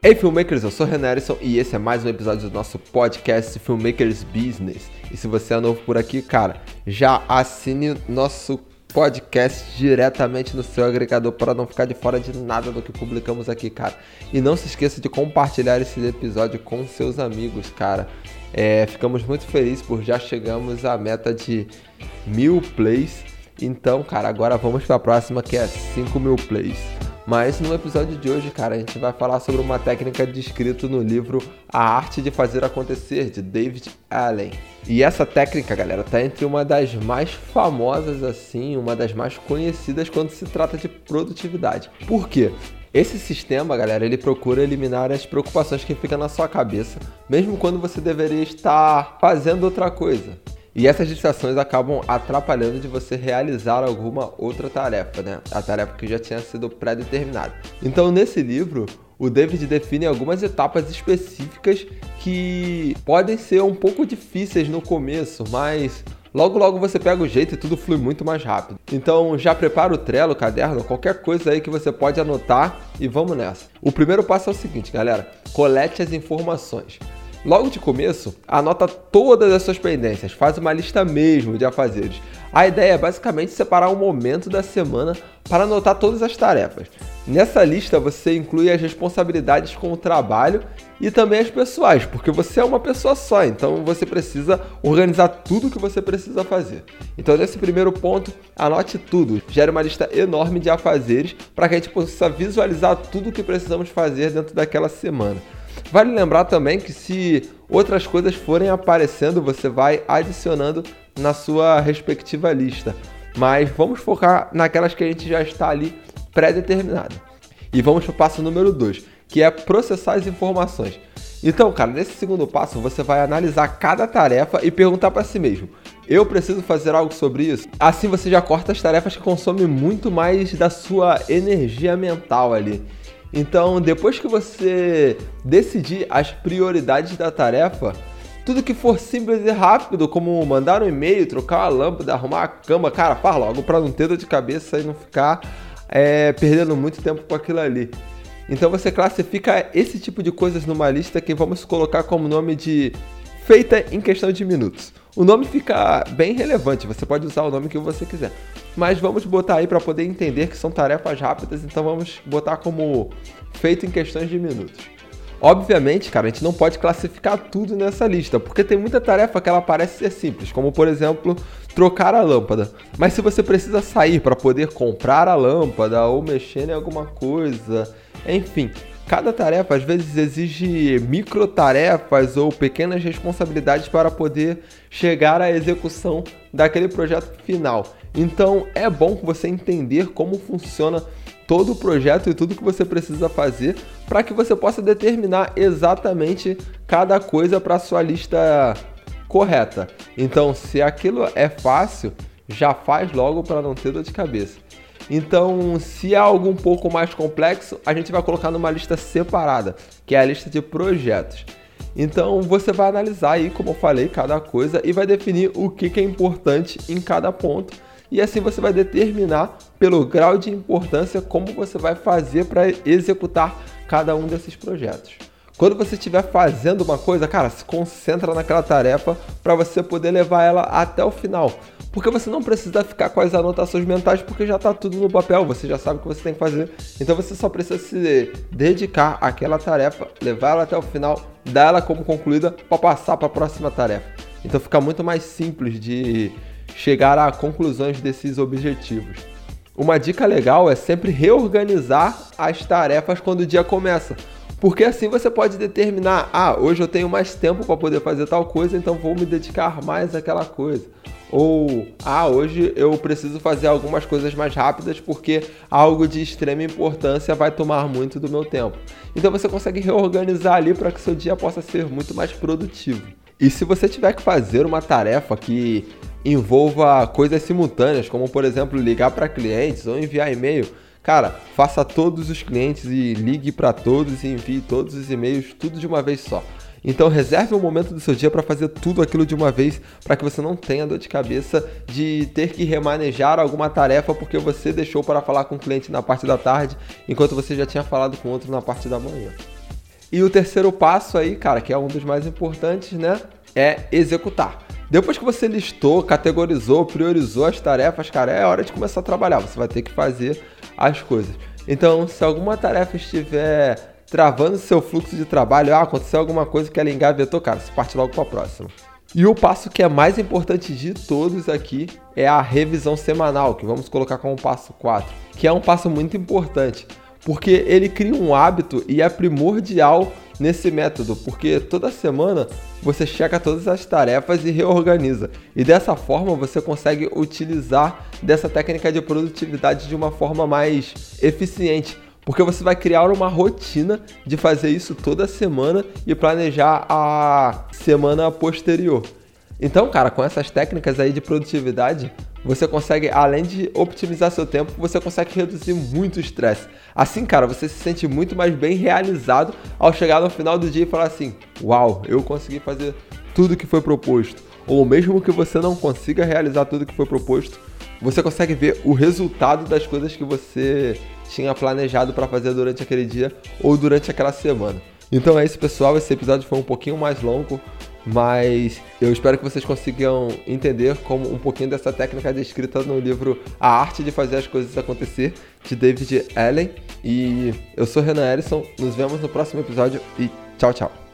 Ei, filmmakers, eu sou o Erison e esse é mais um episódio do nosso podcast Filmmakers Business. E se você é novo por aqui, cara, já assine nosso podcast diretamente no seu agregador para não ficar de fora de nada do que publicamos aqui, cara. E não se esqueça de compartilhar esse episódio com seus amigos, cara. É, ficamos muito felizes por já chegamos à meta de mil plays. Então, cara, agora vamos para a próxima que é 5 mil plays. Mas no episódio de hoje, cara, a gente vai falar sobre uma técnica descrita no livro A Arte de Fazer Acontecer, de David Allen. E essa técnica, galera, tá entre uma das mais famosas, assim, uma das mais conhecidas quando se trata de produtividade. Por quê? Esse sistema, galera, ele procura eliminar as preocupações que ficam na sua cabeça, mesmo quando você deveria estar fazendo outra coisa. E essas distrações acabam atrapalhando de você realizar alguma outra tarefa, né? A tarefa que já tinha sido pré-determinada. Então, nesse livro, o David define algumas etapas específicas que podem ser um pouco difíceis no começo, mas Logo, logo você pega o jeito e tudo flui muito mais rápido. Então já prepara o Trello, o caderno, qualquer coisa aí que você pode anotar e vamos nessa. O primeiro passo é o seguinte, galera: colete as informações. Logo de começo, anota todas as suas pendências, faz uma lista mesmo de afazeres. A ideia é basicamente separar um momento da semana para anotar todas as tarefas. Nessa lista você inclui as responsabilidades com o trabalho e também as pessoais, porque você é uma pessoa só, então você precisa organizar tudo que você precisa fazer. Então, nesse primeiro ponto, anote tudo, gere uma lista enorme de afazeres para que a gente possa visualizar tudo que precisamos fazer dentro daquela semana. Vale lembrar também que se outras coisas forem aparecendo, você vai adicionando na sua respectiva lista. Mas vamos focar naquelas que a gente já está ali pré-determinada. E vamos para o passo número 2, que é processar as informações. Então, cara, nesse segundo passo você vai analisar cada tarefa e perguntar para si mesmo: eu preciso fazer algo sobre isso? Assim você já corta as tarefas que consomem muito mais da sua energia mental ali. Então, depois que você decidir as prioridades da tarefa, tudo que for simples e rápido, como mandar um e-mail, trocar uma lâmpada, arrumar a cama, cara, faz logo para não ter dor de cabeça e não ficar é, perdendo muito tempo com aquilo ali. Então você classifica esse tipo de coisas numa lista que vamos colocar como nome de feita em questão de minutos. O nome fica bem relevante, você pode usar o nome que você quiser. Mas vamos botar aí para poder entender que são tarefas rápidas, então vamos botar como feito em questões de minutos. Obviamente, cara, a gente não pode classificar tudo nessa lista, porque tem muita tarefa que ela parece ser simples, como por exemplo, trocar a lâmpada. Mas se você precisa sair para poder comprar a lâmpada ou mexer em alguma coisa, enfim, Cada tarefa às vezes exige micro tarefas ou pequenas responsabilidades para poder chegar à execução daquele projeto final. Então é bom você entender como funciona todo o projeto e tudo que você precisa fazer para que você possa determinar exatamente cada coisa para sua lista correta. Então, se aquilo é fácil, já faz logo para não ter dor de cabeça. Então, se é algo um pouco mais complexo, a gente vai colocar numa lista separada, que é a lista de projetos. Então, você vai analisar aí, como eu falei, cada coisa e vai definir o que é importante em cada ponto. E assim você vai determinar pelo grau de importância como você vai fazer para executar cada um desses projetos. Quando você estiver fazendo uma coisa, cara, se concentra naquela tarefa para você poder levar ela até o final. Porque você não precisa ficar com as anotações mentais, porque já está tudo no papel, você já sabe o que você tem que fazer. Então você só precisa se dedicar àquela tarefa, levar ela até o final, dar ela como concluída para passar para a próxima tarefa. Então fica muito mais simples de chegar a conclusões desses objetivos. Uma dica legal é sempre reorganizar as tarefas quando o dia começa. Porque assim você pode determinar, ah, hoje eu tenho mais tempo para poder fazer tal coisa, então vou me dedicar mais àquela coisa. Ou, ah, hoje eu preciso fazer algumas coisas mais rápidas porque algo de extrema importância vai tomar muito do meu tempo. Então você consegue reorganizar ali para que seu dia possa ser muito mais produtivo. E se você tiver que fazer uma tarefa que envolva coisas simultâneas, como por exemplo ligar para clientes ou enviar e-mail, Cara, faça todos os clientes e ligue para todos e envie todos os e-mails, tudo de uma vez só. Então reserve um momento do seu dia para fazer tudo aquilo de uma vez, para que você não tenha dor de cabeça de ter que remanejar alguma tarefa porque você deixou para falar com o cliente na parte da tarde, enquanto você já tinha falado com outro na parte da manhã. E o terceiro passo aí, cara, que é um dos mais importantes, né? É executar. Depois que você listou, categorizou, priorizou as tarefas, cara, é hora de começar a trabalhar. Você vai ter que fazer as coisas. Então, se alguma tarefa estiver travando seu fluxo de trabalho, ah, aconteceu alguma coisa que ela engavetou, cara, você parte logo para a próxima. E o passo que é mais importante de todos aqui é a revisão semanal, que vamos colocar como passo 4, que é um passo muito importante porque ele cria um hábito e é primordial nesse método, porque toda semana você checa todas as tarefas e reorganiza. E dessa forma você consegue utilizar dessa técnica de produtividade de uma forma mais eficiente. Porque você vai criar uma rotina de fazer isso toda semana e planejar a semana posterior. Então, cara, com essas técnicas aí de produtividade, você consegue, além de optimizar seu tempo, você consegue reduzir muito o estresse. Assim, cara, você se sente muito mais bem realizado ao chegar no final do dia e falar assim: Uau, eu consegui fazer tudo que foi proposto. Ou mesmo que você não consiga realizar tudo que foi proposto, você consegue ver o resultado das coisas que você tinha planejado para fazer durante aquele dia ou durante aquela semana. Então é isso, pessoal. Esse episódio foi um pouquinho mais longo, mas eu espero que vocês consigam entender como um pouquinho dessa técnica descrita no livro A Arte de Fazer as Coisas Acontecer, de David Allen. E eu sou Renan Ellison, nos vemos no próximo episódio e tchau, tchau.